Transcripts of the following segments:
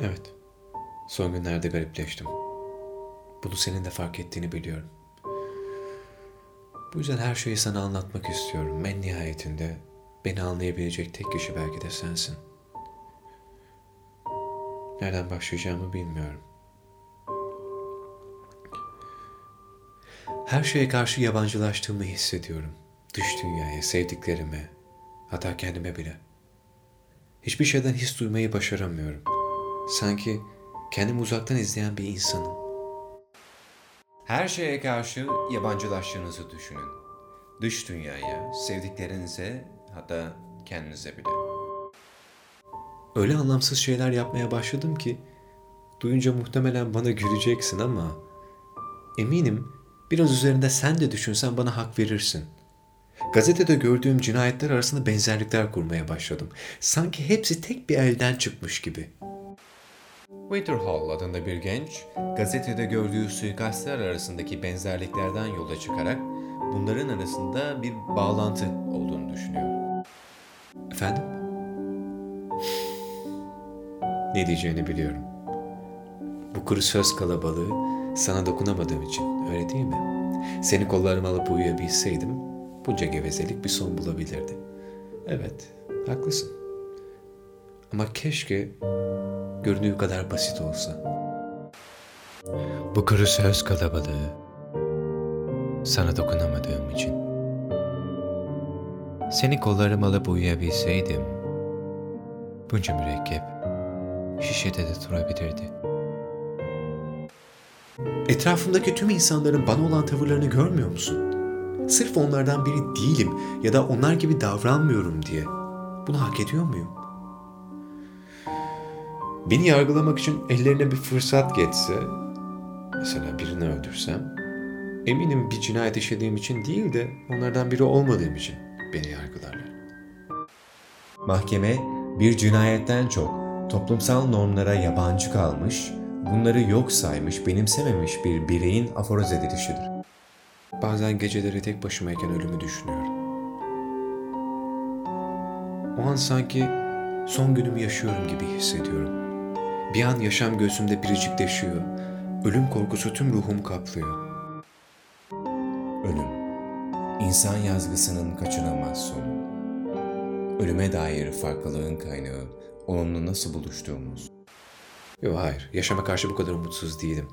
Evet. Son günlerde garipleştim. Bunu senin de fark ettiğini biliyorum. Bu yüzden her şeyi sana anlatmak istiyorum. En nihayetinde beni anlayabilecek tek kişi belki de sensin. Nereden başlayacağımı bilmiyorum. Her şeye karşı yabancılaştığımı hissediyorum. Dış dünyaya, sevdiklerime, hatta kendime bile. Hiçbir şeyden his duymayı başaramıyorum. Sanki kendimi uzaktan izleyen bir insanım. Her şeye karşı yabancılaştığınızı düşünün. Dış dünyaya, sevdiklerinize, hatta kendinize bile. Öyle anlamsız şeyler yapmaya başladım ki duyunca muhtemelen bana güleceksin ama eminim biraz üzerinde sen de düşünsen bana hak verirsin. Gazetede gördüğüm cinayetler arasında benzerlikler kurmaya başladım. Sanki hepsi tek bir elden çıkmış gibi. Winterhall adında bir genç, gazetede gördüğü suikastler arasındaki benzerliklerden yola çıkarak bunların arasında bir bağlantı olduğunu düşünüyor. Efendim? Ne diyeceğini biliyorum. Bu kuru söz kalabalığı sana dokunamadığım için öyle değil mi? Seni kollarıma alıp uyuyabilseydim bunca gevezelik bir son bulabilirdi. Evet, haklısın. Ama keşke göründüğü kadar basit olsa. Bu kuru söz kalabalığı sana dokunamadığım için. Seni kollarıma alıp uyuyabilseydim bunca mürekkep şişede de durabilirdi. Etrafımdaki tüm insanların bana olan tavırlarını görmüyor musun? Sırf onlardan biri değilim ya da onlar gibi davranmıyorum diye. Bunu hak ediyor muyum? Beni yargılamak için ellerine bir fırsat geçse, mesela birini öldürsem, eminim bir cinayet işlediğim için değil de onlardan biri olmadığım için beni yargılarlar. Mahkeme bir cinayetten çok toplumsal normlara yabancı kalmış, bunları yok saymış, benimsememiş bir bireyin aforoz edilişidir. Bazen geceleri tek başımayken ölümü düşünüyorum. O an sanki son günümü yaşıyorum gibi hissediyorum. Bir an yaşam göğsümde biricikleşiyor. Ölüm korkusu tüm ruhumu kaplıyor. Ölüm, insan yazgısının kaçınılmaz sonu. Ölüme dair farklılığın kaynağı, onunla nasıl buluştuğumuz. Yok hayır, yaşama karşı bu kadar umutsuz değilim.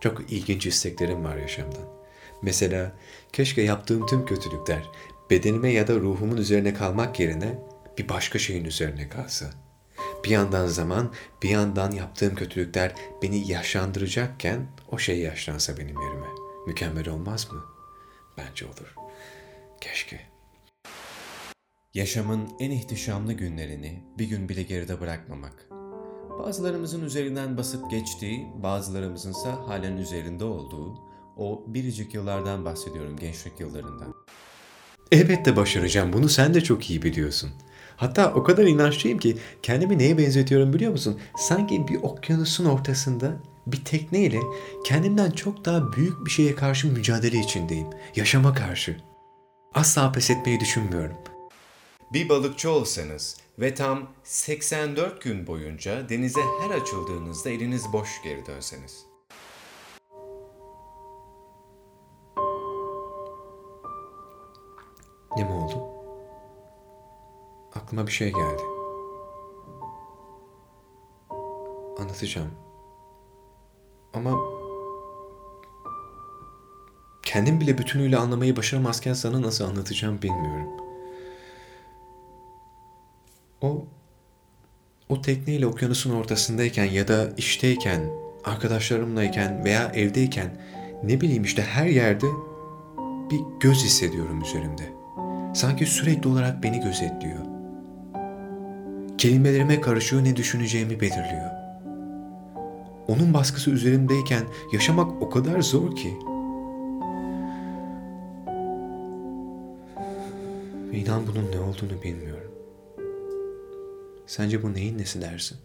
Çok ilginç isteklerim var yaşamdan. Mesela keşke yaptığım tüm kötülükler bedenime ya da ruhumun üzerine kalmak yerine bir başka şeyin üzerine kalsa. Bir yandan zaman, bir yandan yaptığım kötülükler beni yaşlandıracakken o şey yaşlansa benim yerime. Mükemmel olmaz mı? Bence olur. Keşke. Yaşamın en ihtişamlı günlerini bir gün bile geride bırakmamak. Bazılarımızın üzerinden basıp geçtiği, bazılarımızınsa halen üzerinde olduğu o biricik yıllardan bahsediyorum gençlik yıllarından. Elbette başaracağım. Bunu sen de çok iyi biliyorsun. Hatta o kadar inançlıyım ki kendimi neye benzetiyorum biliyor musun? Sanki bir okyanusun ortasında bir tekneyle kendimden çok daha büyük bir şeye karşı mücadele içindeyim. Yaşama karşı. Asla pes etmeyi düşünmüyorum. Bir balıkçı olsanız ve tam 84 gün boyunca denize her açıldığınızda eliniz boş geri dönseniz. Ne mi oldu? Aklıma bir şey geldi. Anlatacağım. Ama kendim bile bütünüyle anlamayı başaramazken sana nasıl anlatacağım bilmiyorum. O o tekneyle okyanusun ortasındayken ya da işteyken, arkadaşlarımlayken veya evdeyken ne bileyim işte her yerde bir göz hissediyorum üzerimde. Sanki sürekli olarak beni gözetliyor. Kelimelerime karışıyor ne düşüneceğimi belirliyor. Onun baskısı üzerimdeyken yaşamak o kadar zor ki. İnan bunun ne olduğunu bilmiyorum. Sence bu neyin nesi dersin?